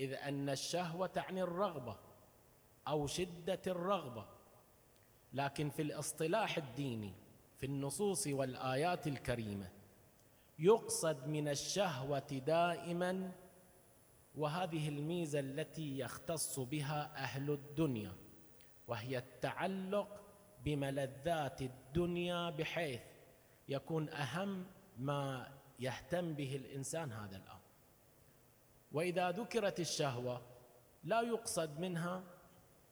إذ أن الشهوة تعني الرغبة أو شدة الرغبة. لكن في الاصطلاح الديني في النصوص والآيات الكريمة يقصد من الشهوة دائما وهذه الميزة التي يختص بها أهل الدنيا وهي التعلق بملذات الدنيا بحيث يكون أهم ما يهتم به الإنسان هذا الأمر. وإذا ذكرت الشهوة لا يقصد منها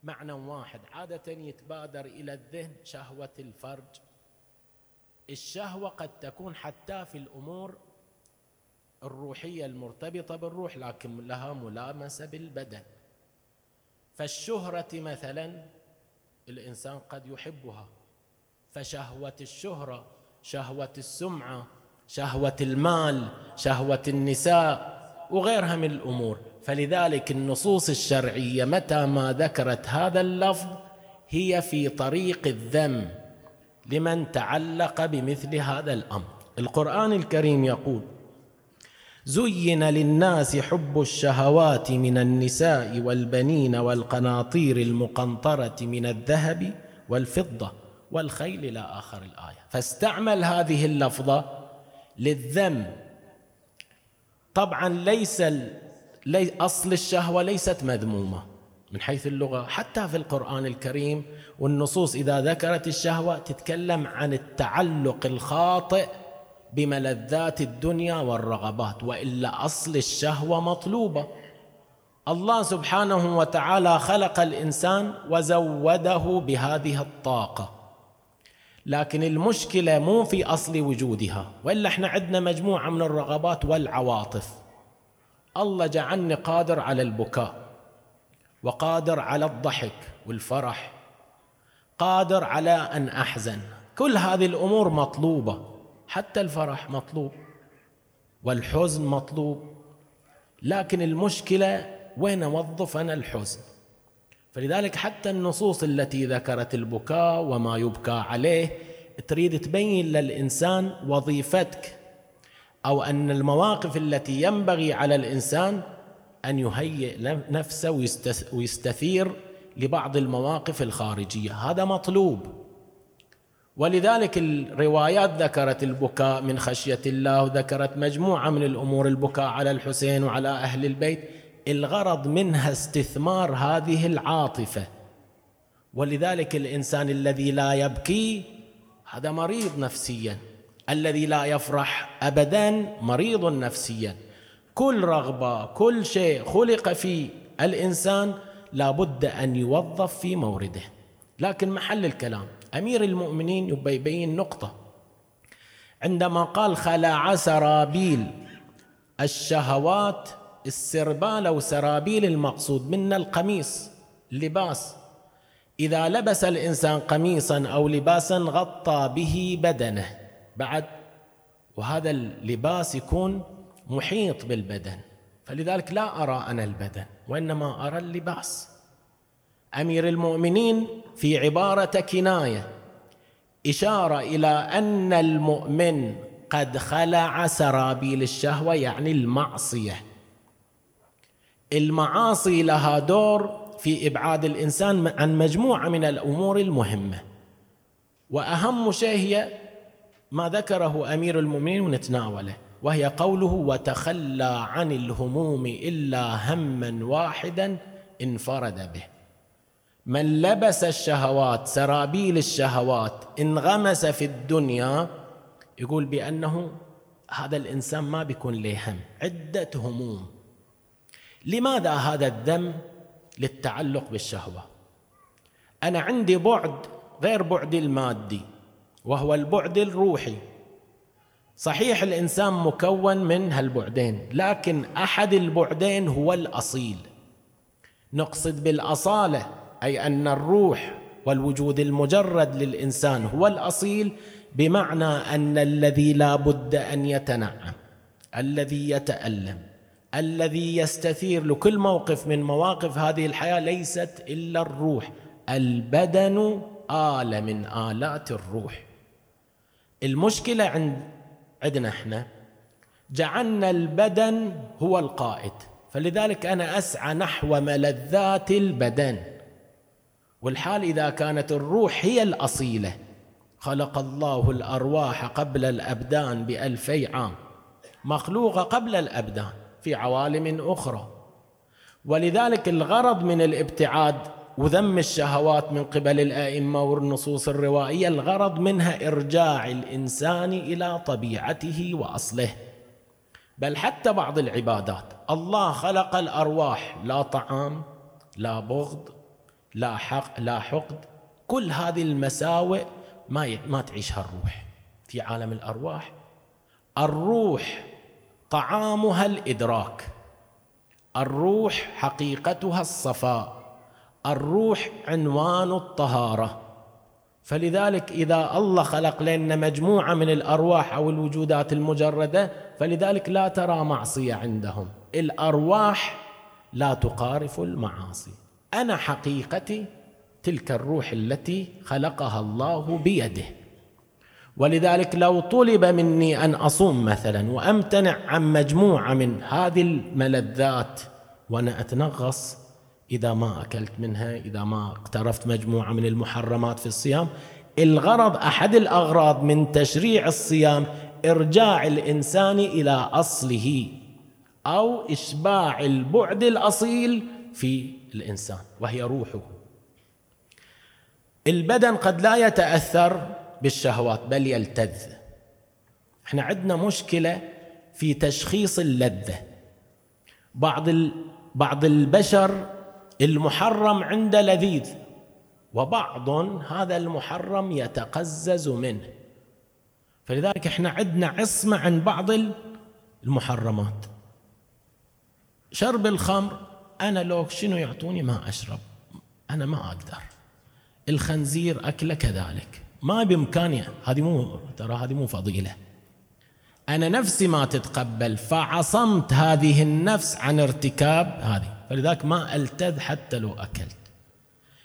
معنى واحد. عادة يتبادر إلى الذهن شهوة الفرج. الشهوة قد تكون حتى في الأمور الروحية المرتبطة بالروح لكن لها ملامسة بالبدن. فالشهرة مثلا الإنسان قد يحبها. فشهوة الشهرة شهوة السمعة شهوة المال شهوة النساء وغيرها من الأمور. فلذلك النصوص الشرعية متى ما ذكرت هذا اللفظ هي في طريق الذم لمن تعلق بمثل هذا الأمر. القرآن الكريم يقول زين للناس حب الشهوات من النساء والبنين والقناطير المقنطرة من الذهب والفضة والخيل إلى آخر الآية. فاستعمل هذه اللفظة للذم طبعا ليس أصل الشهوة ليست مذمومة من حيث اللغة حتى في القرآن الكريم والنصوص إذا ذكرت الشهوة تتكلم عن التعلق الخاطئ بملذات الدنيا والرغبات وإلا أصل الشهوة مطلوبة. الله سبحانه وتعالى خلق الإنسان وزوده بهذه الطاقة. لكن المشكلة مو في أصل وجودها وإلا إحنا عندنا مجموعة من الرغبات والعواطف. الله جعلني قادر على البكاء وقادر على الضحك والفرح قادر على أن أحزن. كل هذه الأمور مطلوبة حتى الفرح مطلوب والحزن مطلوب لكن المشكلة وين أوظف أنا الحزن؟ فلذلك حتى النصوص التي ذكرت البكاء وما يبكى عليه تريد تبين للإنسان وظيفتك أو أن المواقف التي ينبغي على الإنسان أن يهيئ نفسه ويستثير لبعض المواقف الخارجية. هذا مطلوب. ولذلك الروايات ذكرت البكاء من خشية الله وذكرت مجموعة من الأمور البكاء على الحسين وعلى أهل البيت. الغرض منها استثمار هذه العاطفة. ولذلك الإنسان الذي لا يبكي هذا مريض نفسيا. الذي لا يفرح ابدا مريض نفسيا. كل رغبة كل شيء خلق في الإنسان لابد أن يوظف في مورده. لكن محل الكلام أمير المؤمنين يبي يبين نقطة. عندما قال خلع سرابيل الشهوات السربال أو سرابيل المقصود منا القميص لباس. إذا لبس الإنسان قميصا أو لباسا غطى به بدنه بعد وهذا اللباس يكون محيط بالبدن. فلذلك لا أرى أنا البدن وإنما أرى اللباس. أمير المؤمنين في عبارة كناية إشارة إلى أن المؤمن قد خلع سرابيل الشهوة يعني المعصية. المعاصي لها دور في إبعاد الإنسان عن مجموعة من الأمور المهمة. وأهم شيء هي ما ذكره أمير المؤمنين ونتناوله وهي قوله وتخلى عن الهموم إلا هما واحدا انفرد به. من لبس الشهوات سرابيل الشهوات انغمس في الدنيا يقول بأنه هذا الإنسان ما بيكون له هم عدة هموم. لماذا هذا الذم للتعلق بالشهوة؟ أنا عندي بعد غير بعدي المادي وهو البعد الروحي. صحيح الإنسان مكون من هالبعدين لكن أحد البعدين هو الأصيل. نقصد بالأصالة أي أن الروح والوجود المجرد للإنسان هو الأصيل بمعنى أن الذي لا بد أن يتنعم الذي يتألم. الذي يستثير لكل موقف من مواقف هذه الحياة ليست إلا الروح. البدن آلة من آلات الروح. المشكلة عند عندنا إحنا جعلنا البدن هو القائد. فلذلك أنا أسعى نحو ملذات البدن. والحال إذا كانت الروح هي الأصيلة. خلق الله الأرواح قبل الأبدان بألفي عام. مخلوقة قبل الأبدان. في عوالم أخرى. ولذلك الغرض من الابتعاد وذم الشهوات من قبل الأئمة والنصوص الروائية الغرض منها إرجاع الإنسان إلى طبيعته وأصله. بل حتى بعض العبادات. الله خلق الأرواح لا طعام لا بغض لا حق لا حقد. كل هذه المساوئ ما ما تعيشها الروح. في عالم الأرواح الروح طعامها الإدراك. الروح حقيقتها الصفاء. الروح عنوان الطهارة. فلذلك إذا الله خلق لنا مجموعة من الأرواح أو الوجودات المجردة فلذلك لا ترى معصية عندهم. الأرواح لا تقارف المعاصي. أنا حقيقتي تلك الروح التي خلقها الله بيده. ولذلك لو طلب مني أن أصوم مثلا وأمتنع عن مجموعة من هذه الملذات وأنا أتنغص إذا ما أكلت منها إذا ما اقترفت مجموعة من المحرمات في الصيام الغرض أحد الأغراض من تشريع الصيام إرجاع الإنسان إلى أصله أو إشباع البعد الأصيل في الإنسان وهي روحه. البدن قد لا يتأثر بالشهوات بل يلتذ. إحنا عندنا مشكلة في تشخيص اللذة. بعض بعض البشر المحرم عنده لذيذ وبعض هذا المحرم يتقزز منه. فلذلك إحنا عندنا عصمة عن بعض المحرمات. شرب الخمر أنا لو شنو يعطوني ما أشرب أنا ما أقدر. الخنزير أكله كذلك. ما بإمكاني. هذه مو ترى هذه مو فضيلة. أنا نفسي ما تتقبل فعصمت هذه النفس عن ارتكاب هذه. فلذلك ما ألتذ حتى لو أكلت.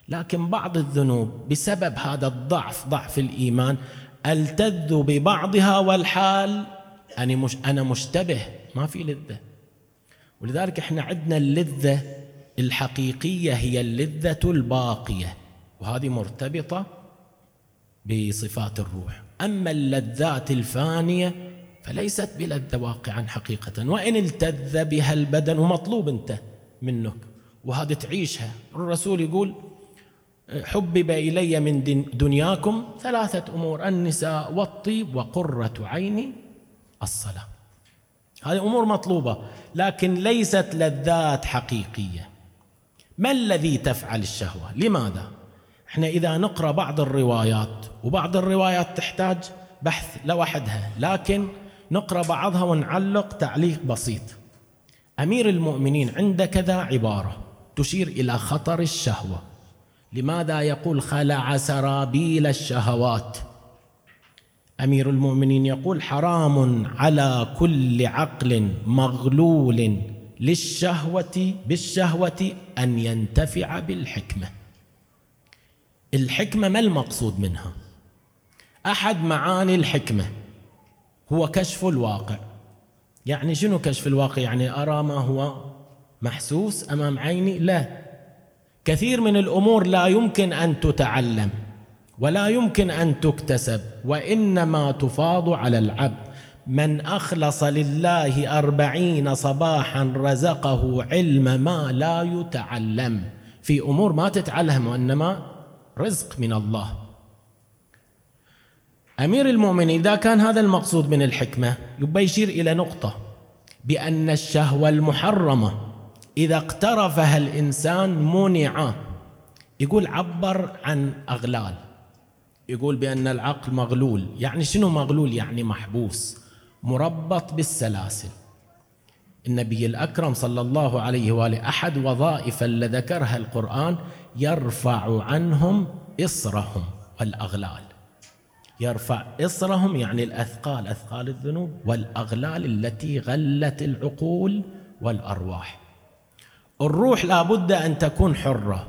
لكن بعض الذنوب بسبب هذا الضعف ضعف الإيمان ألتذ ببعضها والحال أنا مش أنا مشتبه. ما في لذة. ولذلك إحنا عندنا اللذة الحقيقية هي اللذة الباقية. وهذه مرتبطة بصفات الروح. أما اللذات الفانية فليست بلذة واقعا حقيقة. وإن التذ بها البدن ومطلوب أنت منك وهذا تعيشها. الرسول يقول حبب إلي من دنياكم ثلاثة أمور النساء والطيب وقرة عيني الصلاة. هذه أمور مطلوبة لكن ليست لذات حقيقية. ما الذي تفعل الشهوة؟ لماذا؟ إحنا إذا نقرأ بعض الروايات وبعض الروايات تحتاج بحث لوحدها لكن نقرأ بعضها ونعلق تعليق بسيط. أمير المؤمنين عند كذا عبارة تشير إلى خطر الشهوة. لماذا يقول خلع سرابيل الشهوات؟ أمير المؤمنين يقول حرام على كل عقل مغلول للشهوة بالشهوة أن ينتفع بالحكمة. الحكمة ما المقصود منها؟ أحد معاني الحكمة هو كشف الواقع. يعني شنو كشف الواقع؟ يعني أرى ما هو محسوس أمام عيني؟ لا. كثير من الأمور لا يمكن أن تتعلم ولا يمكن أن تكتسب وإنما تفاض على العبد. من أخلص لله أربعين صباحا رزقه علم ما لا يتعلم. في أمور ما تتعلم وإنما رزق من الله. أمير المؤمنين إذا كان هذا المقصود من الحكمة يبقى يشير إلى نقطة بأن الشهوة المحرمة إذا اقترفها الإنسان منع. يقول عبر عن أغلال. يقول بأن العقل مغلول. يعني شنو مغلول؟ يعني محبوس مربط بالسلاسل. النبي الأكرم صلى الله عليه وآله أحد وظائف اللي ذكرها القرآن يرفع عنهم إصرهم والأغلال. يرفع إصرهم يعني الأثقال أثقال الذنوب والأغلال التي غلت العقول والأرواح. الروح لابد أن تكون حرة.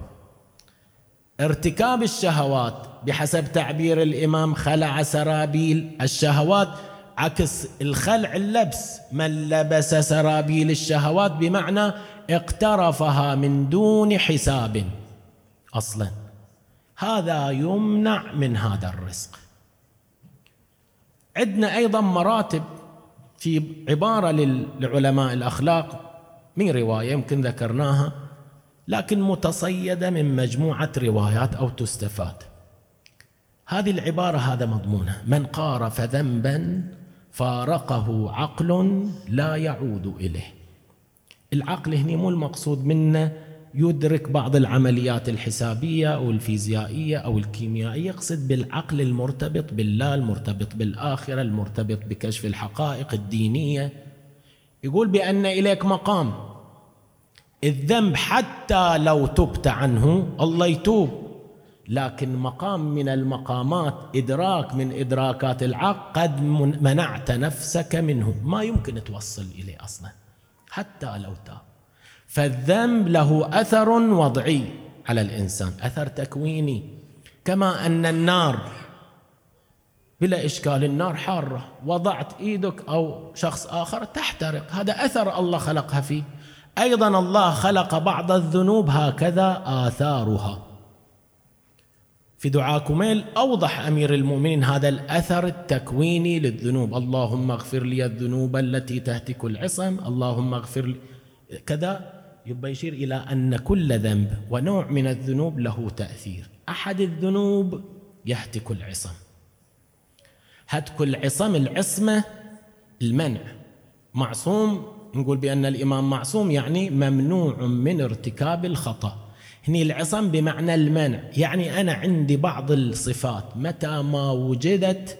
ارتكاب الشهوات بحسب تعبير الإمام خلع سرابيل. الشهوات عكس الخلع اللبس. من لبس سرابيل الشهوات بمعنى اقترفها من دون حساب. أصلا. هذا يمنع من هذا الرزق. عندنا أيضا مراتب في عبارة للعلماء الأخلاق. من رواية يمكن ذكرناها لكن متصيدة من مجموعة روايات أو تستفاد. هذه العبارة هذا مضمونها. من قارف ذنبا فارقه عقل لا يعود إليه. العقل هنا مو المقصود منه يدرك بعض العمليات الحسابية أو الفيزيائية أو الكيميائية يقصد بالعقل المرتبط بالله المرتبط بالآخرة المرتبط بكشف الحقائق الدينية. يقول بأن إليك مقام. الذنب حتى لو تبت عنه الله يتوب. لكن مقام من المقامات إدراك من إدراكات العقل قد منعت نفسك منه. ما يمكن توصل إليه أصلا حتى لو تاب. فالذنب له أثر وضعي على الإنسان أثر تكويني. كما أن النار بلا إشكال النار حارة. وضعت إيدك أو شخص آخر تحترق. هذا أثر الله خلقها فيه. أيضا الله خلق بعض الذنوب هكذا آثارها. في دعاء كميل أوضح أمير المؤمنين هذا الأثر التكويني للذنوب. اللهم اغفر لي الذنوب التي تهتك العصم. اللهم اغفر لي. كذا يبقى يشير إلى أن كل ذنب ونوع من الذنوب له تأثير. أحد الذنوب يهتك العصم. هتك العصم العصمة المنع. معصوم نقول بأن الإمام معصوم يعني ممنوع من ارتكاب الخطأ. هني العصم بمعنى المنع. يعني أنا عندي بعض الصفات. متى ما وجدت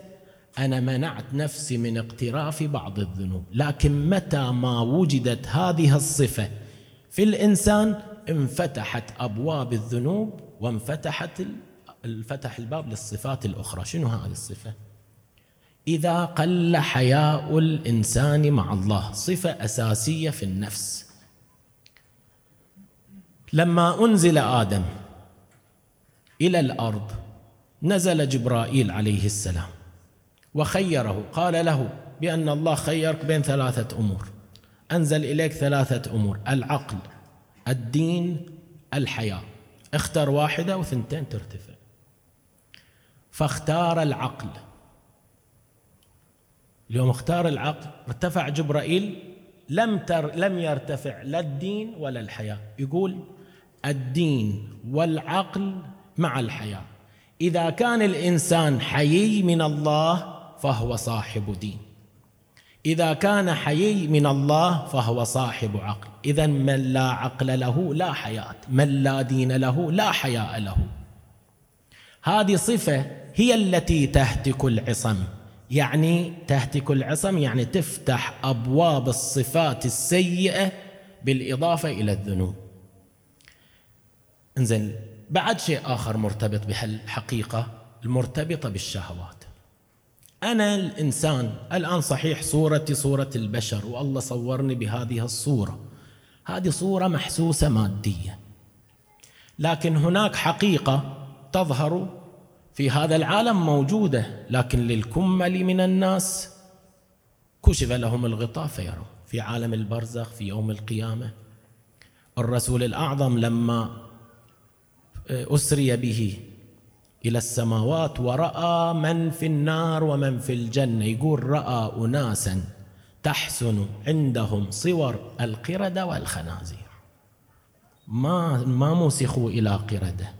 أنا منعت نفسي من اقتراف بعض الذنوب. لكن متى ما وجدت هذه الصفة في الإنسان انفتحت أبواب الذنوب وانفتحت انفتح الباب للصفات الأخرى. شنو هذه الصفة؟ إذا قل حياء الإنسان مع الله. صفة أساسية في النفس. لما أنزل آدم إلى الأرض نزل جبرائيل عليه السلام وخيره. قال له بأن الله خيرك بين ثلاثة أمور. أنزل إليك ثلاثة أمور العقل الدين الحياة. اختر واحدة وثنتين ترتفع. فاختار العقل. اليوم اختار العقل. ارتفع جبرائيل لم تر لم يرتفع لا الدين ولا الحياة. يقول الدين والعقل مع الحياة. إذا كان الإنسان حيي من الله فهو صاحب دين. إذا كان حيي من الله فهو صاحب عقل. إذا من لا عقل له لا حياة. من لا دين له لا حياء له. هذه صفة هي التي تهتك العصم. يعني تهتك العصم يعني تفتح أبواب الصفات السيئة بالإضافة إلى الذنوب. إنزين بعد شيء آخر مرتبط بهالحقيقة المرتبطة بالشهوات. أنا الإنسان الآن صحيح صورتي صورة البشر والله صورني بهذه الصورة. هذه صورة محسوسة مادية لكن هناك حقيقة تظهر في هذا العالم موجودة. لكن للكمل من الناس كشف لهم الغطاء فيروا. في عالم البرزخ في يوم القيامة الرسول الأعظم لما أسري به إلى السماوات ورأى من في النار ومن في الجنة. يقول رأى أناسا تحسن عندهم صور القردة والخنازير. ما ما مسخوا إلى قردة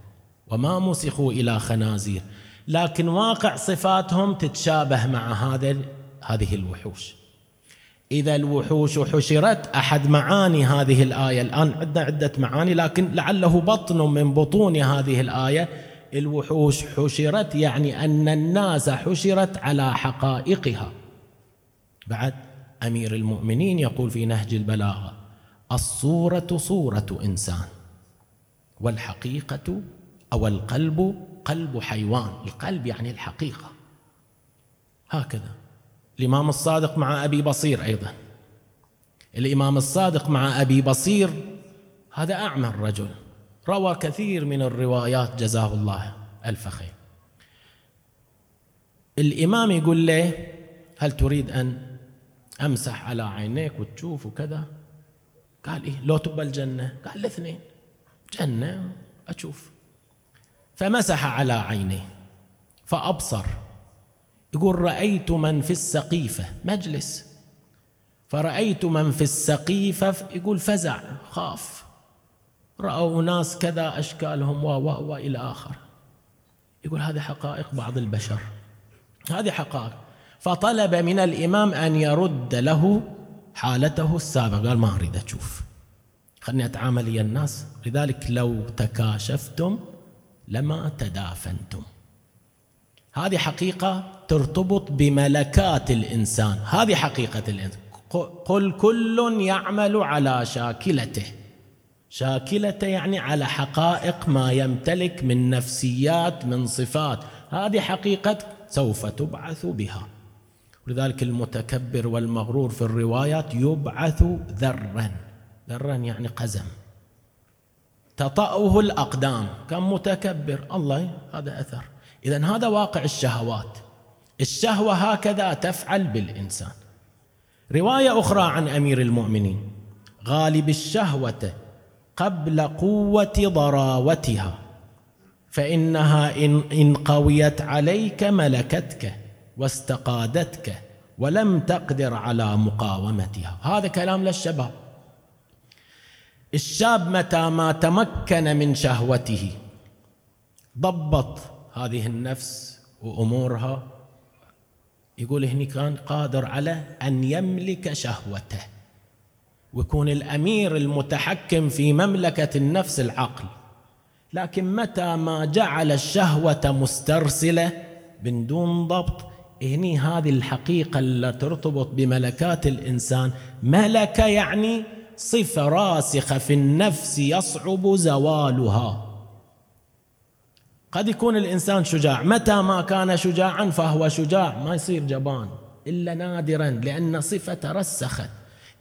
وما مسخوا إلى خنازير لكن واقع صفاتهم تتشابه مع هذا هذه الوحوش. إذا الوحوش حشرت أحد معاني هذه الآية؟ الآن عندنا عدة معاني لكن لعله بطن من بطون هذه الآية. الوحوش حشرت يعني أن الناس حشرت على حقائقها. بعد أمير المؤمنين يقول في نهج البلاغة الصورة صورة إنسان والحقيقة أو القلب قلب حيوان. القلب يعني الحقيقة. هكذا. الإمام الصادق مع أبي بصير أيضا. الإمام الصادق مع أبي بصير هذا أعمى الرجل. روى كثير من الروايات جزاه الله ألف خير الإمام يقول له هل تريد أن أمسح على عينيك وتشوف وكذا؟ قال إيه لو تبى الجنة. قال الاثنين جنة أشوف. فمسح على عينيه فأبصر. يقول رأيت من في السقيفة مجلس. فرأيت من في السقيفة يقول فزع خاف. رأوا ناس كذا أشكالهم و و وإلى آخر. يقول هذه حقائق بعض البشر. هذه حقائق. فطلب من الإمام أن يرد له حالته السابقة. قال ما أريد أشوف. خلني أتعامل يا الناس. لذلك لو تكاشفتم لما تدافنتم. هذه حقيقة ترتبط بملكات الإنسان. هذه حقيقة الإنسان. قل كل يعمل على شاكلته. شاكلته يعني على حقائق ما يمتلك من نفسيات من صفات. هذه حقيقة سوف تبعث بها. ولذلك المتكبر والمغرور في الروايات يبعث ذرا. ذرا يعني قزم. تطأه الأقدام. كان متكبر؟ الله هذا أثر. إذا هذا واقع الشهوات. الشهوة هكذا تفعل بالإنسان. رواية أخرى عن أمير المؤمنين. غالب الشهوة قبل قوة ضراوتها. فإنها إن, إن قويت عليك ملكتك واستقادتك ولم تقدر على مقاومتها. هذا كلام للشباب. الشاب متى ما تمكن من شهوته ضبط هذه النفس وأمورها. يقول هني كان قادر على أن يملك شهوته ويكون الأمير المتحكم في مملكة النفس العقل. لكن متى ما جعل الشهوة مسترسلة من دون ضبط هني هذه الحقيقة اللي ترتبط بملكات الإنسان. ملكة يعني صفة راسخة في النفس يصعب زوالها. قد يكون الإنسان شجاع. متى ما كان شجاعا فهو شجاع. ما يصير جبان. إلا نادرا لأن صفة ترسخت.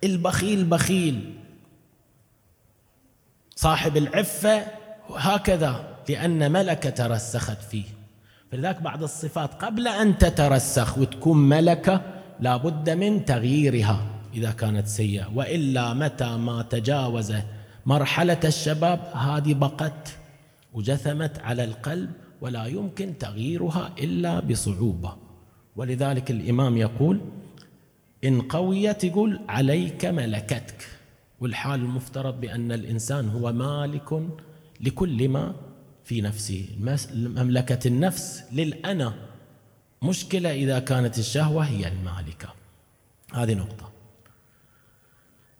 البخيل بخيل. صاحب العفة هكذا لأن ملكة ترسخت فيه. فلذلك بعض الصفات قبل أن تترسخ وتكون ملكة لابد من تغييرها إذا كانت سيئة. وإلا متى ما تجاوز مرحلة الشباب هذه بقت وجثمت على القلب ولا يمكن تغييرها إلا بصعوبة. ولذلك الإمام يقول إن قويت يقول عليك ملكتك. والحال المفترض بأن الإنسان هو مالك لكل ما في نفسه. مملكة النفس للأنا. مشكلة إذا كانت الشهوة هي المالكة. هذه نقطة.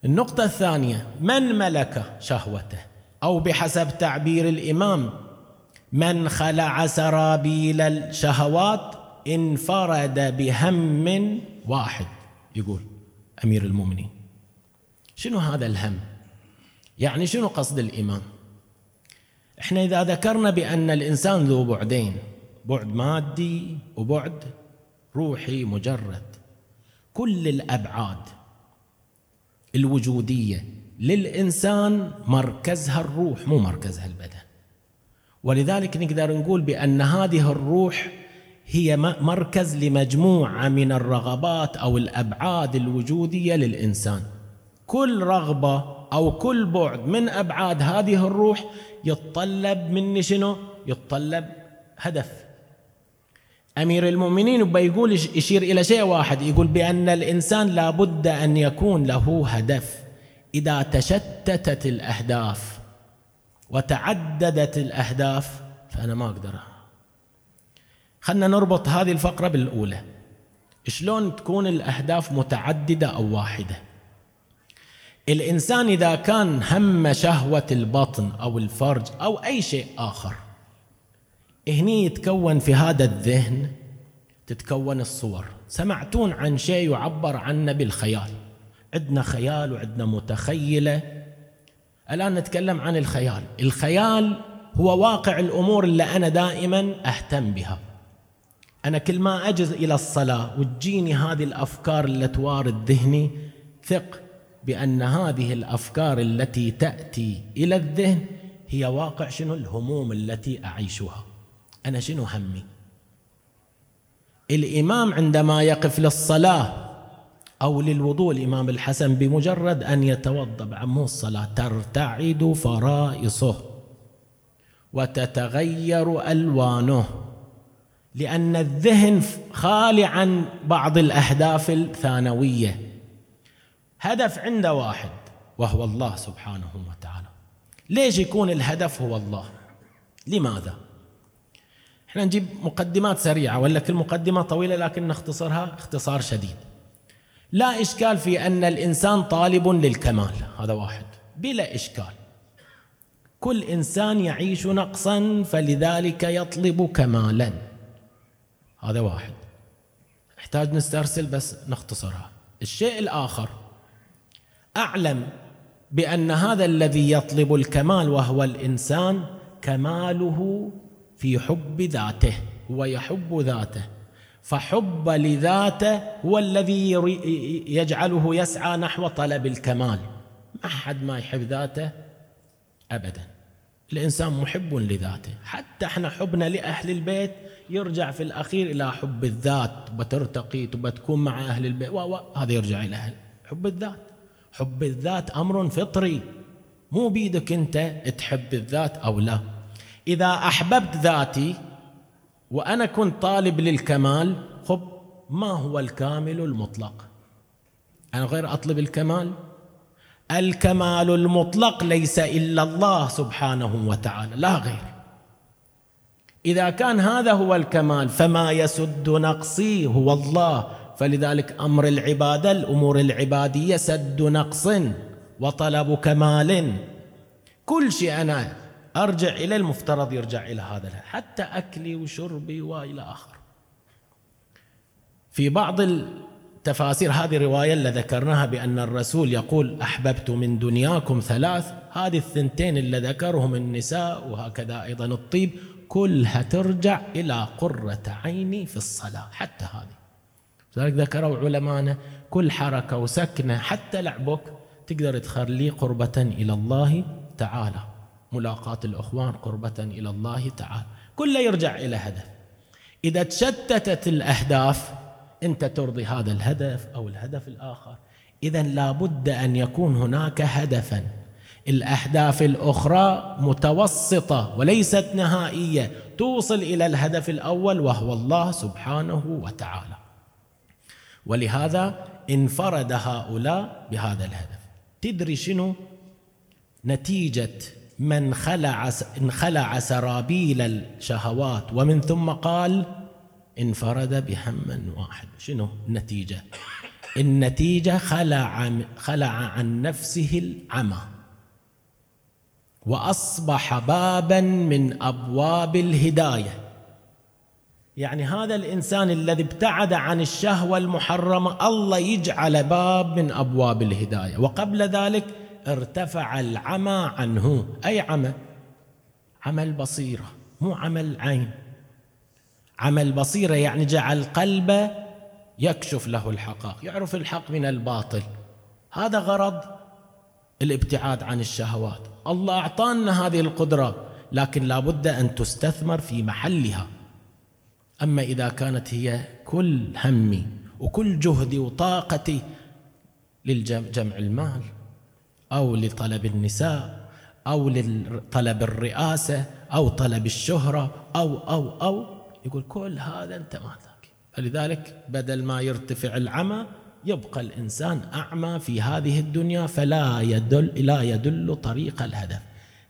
النقطة الثانية من ملك شهوته؟ أو بحسب تعبير الإمام. من خلع سرابيل الشهوات انفرد بهم واحد يقول أمير المؤمنين. شنو هذا الهم؟ يعني شنو قصد الإمام؟ إحنا إذا ذكرنا بأن الإنسان ذو بعدين بعد مادي وبعد روحي مجرد كل الأبعاد الوجودية للإنسان مركزها الروح مو مركزها البدن. ولذلك نقدر نقول بأن هذه الروح هي مركز لمجموعة من الرغبات أو الأبعاد الوجودية للإنسان. كل رغبة أو كل بعد من أبعاد هذه الروح يتطلب مني شنو؟ يتطلب هدف. أمير المؤمنين بيقول يشير إلى شيء واحد يقول بأن الإنسان لابد أن يكون له هدف. إذا تشتتت الأهداف وتعددت الأهداف فأنا ما أقدر. خلنا نربط هذه الفقرة بالأولى. شلون تكون الأهداف متعددة أو واحدة؟ الإنسان إذا كان هم شهوة البطن أو الفرج أو أي شيء آخر هني يتكون في هذا الذهن تتكون الصور. سمعتون عن شيء يعبر عنه بالخيال. عندنا خيال وعندنا متخيلة. الآن نتكلم عن الخيال. الخيال هو واقع الأمور اللي أنا دائما أهتم بها. أنا كل ما اجز إلى الصلاة وتجيني هذه الأفكار اللي توارد ذهني ثق بأن هذه الأفكار التي تأتي إلى الذهن هي واقع شنو؟ الهموم التي أعيشها. أنا شنو همي؟ الإمام عندما يقف للصلاة أو للوضوء الإمام الحسن بمجرد أن يتوضا بعد مو الصلاة. ترتعد فرائصه وتتغير ألوانه لأن الذهن خالي عن بعض الأهداف الثانوية. هدف عند واحد وهو الله سبحانه وتعالى. ليش يكون الهدف هو الله؟ لماذا؟ إحنا نجيب مقدمات سريعة ولا كل مقدمة طويلة لكن نختصرها؟ اختصار شديد. لا إشكال في أن الإنسان طالب للكمال هذا واحد. بلا إشكال. كل إنسان يعيش نقصا فلذلك يطلب كمالا. هذا واحد. نحتاج نسترسل بس نختصرها. الشيء الآخر أعلم بأن هذا الذي يطلب الكمال وهو الإنسان كماله في حب ذاته هو يحب ذاته. فحب لذاته هو الذي يجعله يسعى نحو طلب الكمال. ما حد ما يحب ذاته ابدا. الإنسان محب لذاته. حتى إحنا حبنا لأهل البيت يرجع في الأخير إلى حب الذات. بترتقي وبتكون مع أهل البيت. هذا يرجع إلى أهل حب الذات. حب الذات أمر فطري. مو بيدك أنت تحب الذات أو لا. إذا أحببت ذاتي وأنا كنت طالب للكمال خب ما هو الكامل المطلق؟ أنا غير أطلب الكمال؟ الكمال المطلق ليس إلا الله سبحانه وتعالى لا غير إذا كان هذا هو الكمال فما يسد نقصي هو الله. فلذلك أمر العبادة الأمور العبادية سد نقص وطلب كمال. كل شيء أنا أرجع إلى المفترض يرجع إلى هذا حتى أكلي وشربي وإلى آخر. في بعض التفاسير هذه الرواية اللي ذكرناها بأن الرسول يقول أحببت من دنياكم ثلاث هذه الثنتين اللي ذكرهم النساء وهكذا أيضا الطيب كلها ترجع إلى قرة عيني في الصلاة حتى هذه. لذلك ذكروا علمانا كل حركة وسكنة حتى لعبك تقدر تخليه قربة إلى الله تعالى. ملاقاة الأخوان قربة إلى الله تعالى. كله يرجع إلى هدف. إذا تشتتت الأهداف أنت ترضي هذا الهدف أو الهدف الآخر. إذا لابد أن يكون هناك هدفا. الأهداف الأخرى متوسطة وليست نهائية. توصل إلى الهدف الأول وهو الله سبحانه وتعالى. ولهذا انفرد هؤلاء بهذا الهدف. تدري شنو نتيجة من خلع انخلع سرابيل الشهوات ومن ثم قال انفرد بهم واحد. شنو النتيجة؟ النتيجة خلع خلع عن نفسه العمى وأصبح بابا من أبواب الهداية. يعني هذا الإنسان الذي ابتعد عن الشهوة المحرمة الله يجعل باب من أبواب الهداية. وقبل ذلك ارتفع العمى عنه. أي عمى؟ عمى البصيرة مو عمى العين عمى البصيرة يعني جعل قلبه يكشف له الحقائق يعرف الحق من الباطل. هذا غرض الابتعاد عن الشهوات. الله أعطانا هذه القدرة لكن لابد أن تستثمر في محلها. أما إذا كانت هي كل همي وكل جهدي وطاقتي للجمع المال. أو لطلب النساء أو لطلب الرئاسة أو طلب الشهرة أو أو أو. يقول كل هذا أنت ما ذاك فلذلك بدل ما يرتفع العمى يبقى الإنسان أعمى في هذه الدنيا فلا يدل لا يدل طريق الهدف.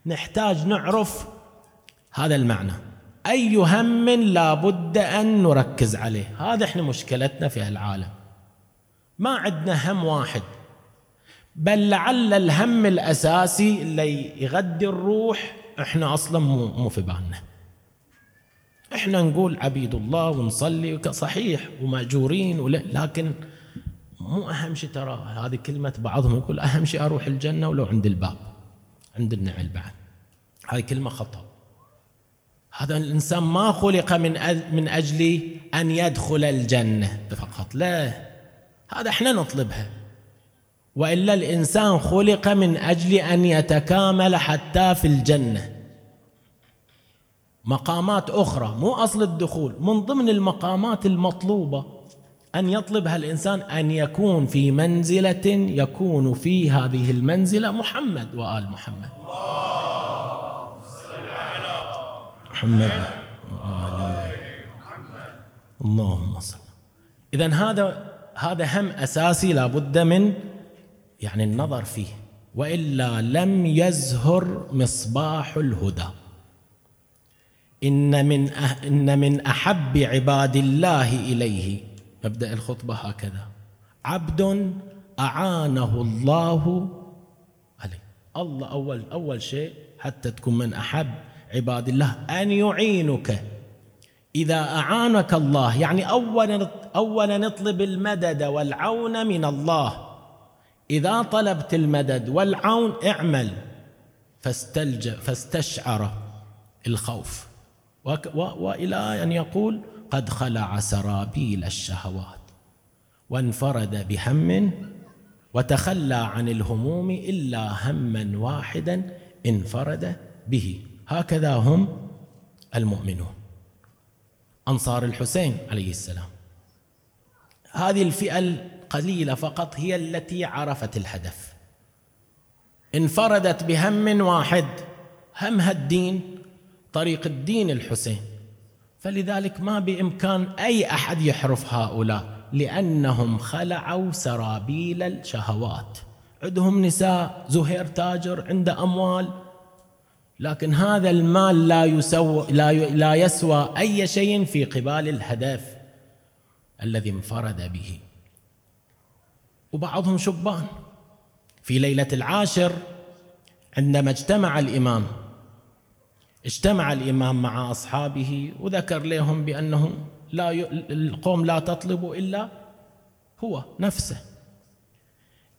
نحتاج نعرف هذا المعنى. أي هم لا بد أن نركز عليه. هذا إحنا مشكلتنا في العالم. ما عندنا هم واحد. بل لعل الهم الأساسي اللي يغذي الروح. إحنا أصلا مو مو في بالنا. إحنا نقول عبيد الله ونصلي صحيح ومأجورين لكن مو أهم شيء ترى هذه كلمة بعضهم يقول أهم شيء أروح الجنة ولو عند الباب عند النعل بعد. هذه كلمة خطأ. هذا الإنسان ما خلق من من أجل أن يدخل الجنة فقط لا. هذا إحنا نطلبها. وإلا الإنسان خلق من أجل أن يتكامل حتى في الجنة. مقامات أخرى مو أصل الدخول من ضمن المقامات المطلوبة أن يطلبها الإنسان أن يكون في منزلة يكون في هذه المنزلة محمد وآل محمد. محمد اللهم صل. إذا هذا هذا هم أساسي لابد من يعني النظر فيه. وإلا لم يزهر مصباح الهدى. إن من أه إن من أحب عباد الله إليه. مبدأ الخطبة هكذا. عبد أعانه الله عليه. الله أول أول شيء حتى تكون من أحب عباد الله أن يعينك. إذا أعانك الله يعني أولا أولا نطلب المدد والعون من الله. إذا طلبت المدد والعون اعمل. فاستلج فاستشعر الخوف. وإلى أن يقول قد خلع سرابيل الشهوات وانفرد بهم وتخلى عن الهموم إلا هما واحدا انفرد به. هكذا هم المؤمنون. أنصار الحسين عليه السلام. هذه الفئة القليلة فقط هي التي عرفت الهدف. انفردت بهم واحد همها الدين طريق الدين الحسين. فلذلك ما بإمكان أي أحد يحرف هؤلاء لأنهم خلعوا سرابيل الشهوات. عندهم نساء زهير تاجر عنده أموال. لكن هذا المال لا يسوى لا لا يسوى أي شيء في قبال الهدف الذي انفرد به. وبعضهم شبان. في ليلة العاشر عندما اجتمع الإمام اجتمع الإمام مع أصحابه وذكر لهم بأنه لا ي... القوم لا تطلب إلا هو نفسه.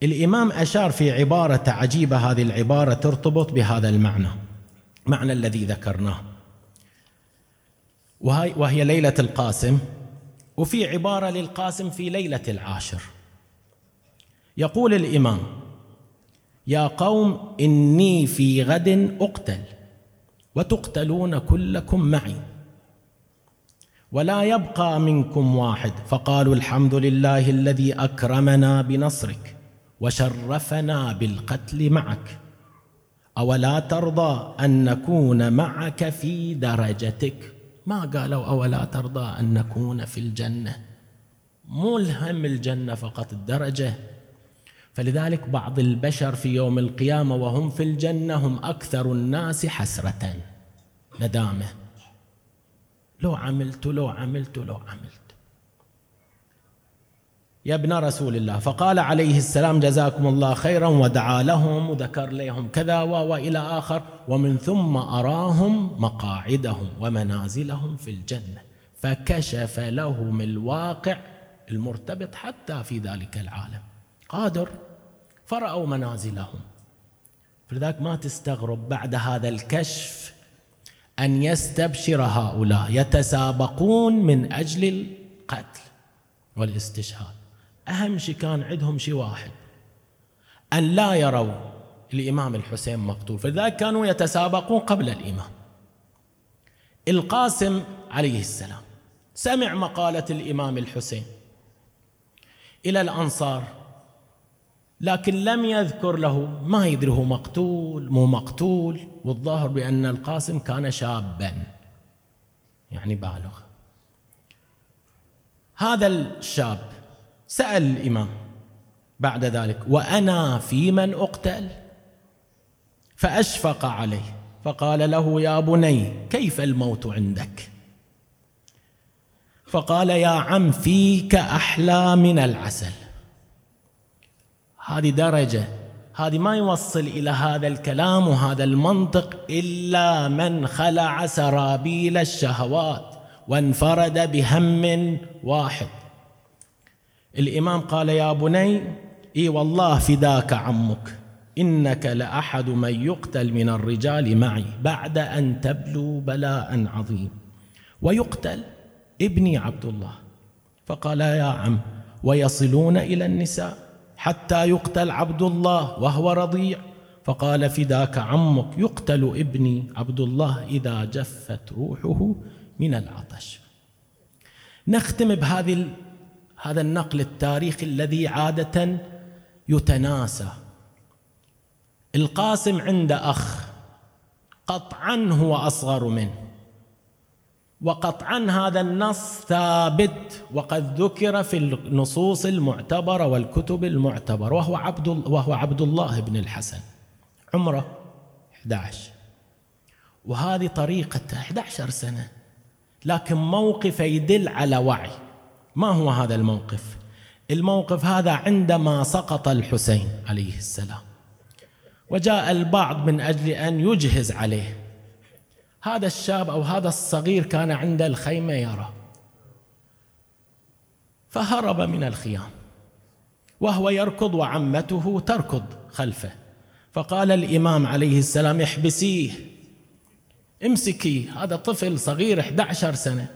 الإمام أشار في عبارة عجيبة هذه العبارة ترتبط بهذا المعنى معنى الذي ذكرناه. وهي ليلة القاسم وفي عبارة للقاسم في ليلة العاشر. يقول الإمام يا قوم إني في غد أقتل وتقتلون كلكم معي ولا يبقى منكم واحد. فقالوا الحمد لله الذي أكرمنا بنصرك وشرفنا بالقتل معك. أولا ترضى أن نكون معك في درجتك؟ ما قالوا أولا ترضى أن نكون في الجنة؟ مو الهم الجنة فقط الدرجة. فلذلك بعض البشر في يوم القيامة وهم في الجنة هم أكثر الناس حسرة. ندامة. لو عملت لو عملت لو عملت. يا ابن رسول الله فقال عليه السلام جزاكم الله خيرا ودعا لهم وذكر لهم كذا وإلى آخر. ومن ثم أراهم مقاعدهم ومنازلهم في الجنة. فكشف لهم الواقع المرتبط حتى في ذلك العالم. قادر. فرأوا منازلهم. فلذلك ما تستغرب بعد هذا الكشف أن يستبشر هؤلاء يتسابقون من أجل القتل والاستشهاد. أهم شيء كان عندهم شيء واحد أن لا يروا الإمام الحسين مقتول. فلذلك كانوا يتسابقون قبل الإمام. القاسم عليه السلام سمع مقالة الإمام الحسين إلى الأنصار. لكن لم يذكر له ما يدري هو مقتول مو مقتول. والظاهر بأن القاسم كان شابا. يعني بالغ. هذا الشاب سأل الإمام بعد ذلك وأنا في من أقتل؟ فأشفق عليه فقال له يا بني كيف الموت عندك؟ فقال يا عم فيك أحلى من العسل. هذه درجة. هذه ما يوصل إلى هذا الكلام وهذا المنطق إلا من خلع سرابيل الشهوات وانفرد بهم واحد. الإمام قال يا بني إي والله فداك عمك. إنك لأحد من يقتل من الرجال معي بعد أن تبلو بلاء عظيم. ويقتل ابني عبد الله. فقال يا عم ويصلون إلى النساء؟ حتى يقتل عبد الله وهو رضيع. فقال فداك عمك يقتل ابني عبد الله إذا جفت روحه من العطش. نختم بهذه هذا النقل التاريخي الذي عادة يتناسى. القاسم عنده أخ قطعا هو أصغر منه. وقطعا هذا النص ثابت وقد ذكر في النصوص المعتبرة والكتب المعتبرة وهو عبد وهو عبد الله بن الحسن. عمره 11 وهذه طريقته 11 سنة. لكن موقفه يدل على وعي. ما هو هذا الموقف؟ الموقف هذا عندما سقط الحسين عليه السلام. وجاء البعض من أجل أن يجهز عليه. هذا الشاب أو هذا الصغير كان عند الخيمة يرى فهرب من الخيام. وهو يركض وعمته تركض خلفه. فقال الإمام عليه السلام احبسيه. امسكي هذا طفل صغير 11 سنة.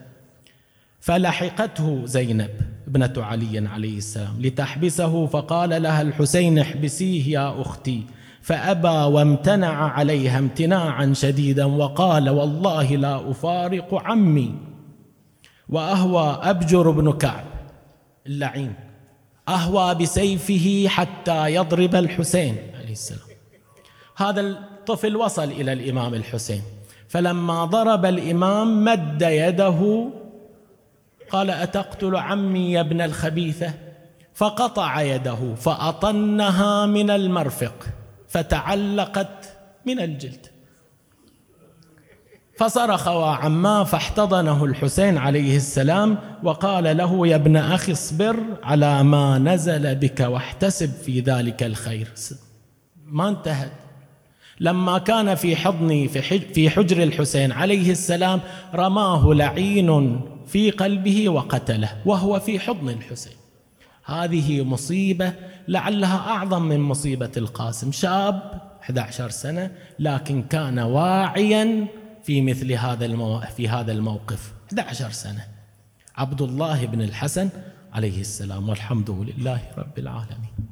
فلحقته زينب ابنة علي عليه السلام لتحبسه. فقال لها الحسين احبسيه يا أختي. فأبى وامتنع عليها امتناعا شديدا وقال والله لا أفارق عمي وأهوى أبجر بن كعب اللعين أهوى بسيفه حتى يضرب الحسين عليه السلام. هذا الطفل وصل إلى الإمام الحسين فلما ضرب الإمام مد يده قال أتقتل عمي يا ابن الخبيثة؟ فقطع يده فأطنها من المرفق. فتعلقت من الجلد. فصرخ وعما فاحتضنه الحسين عليه السلام وقال له يا ابن أخي اصبر على ما نزل بك واحتسب في ذلك الخير. ما انتهت. لما كان في حضني في حجر الحسين عليه السلام رماه لعين في قلبه وقتله وهو في حضن الحسين. هذه مصيبة لعلها أعظم من مصيبة القاسم. شاب 11 سنة لكن كان واعيا في مثل هذا المو... في هذا الموقف. 11 سنة. عبد الله بن الحسن عليه السلام والحمد لله رب العالمين.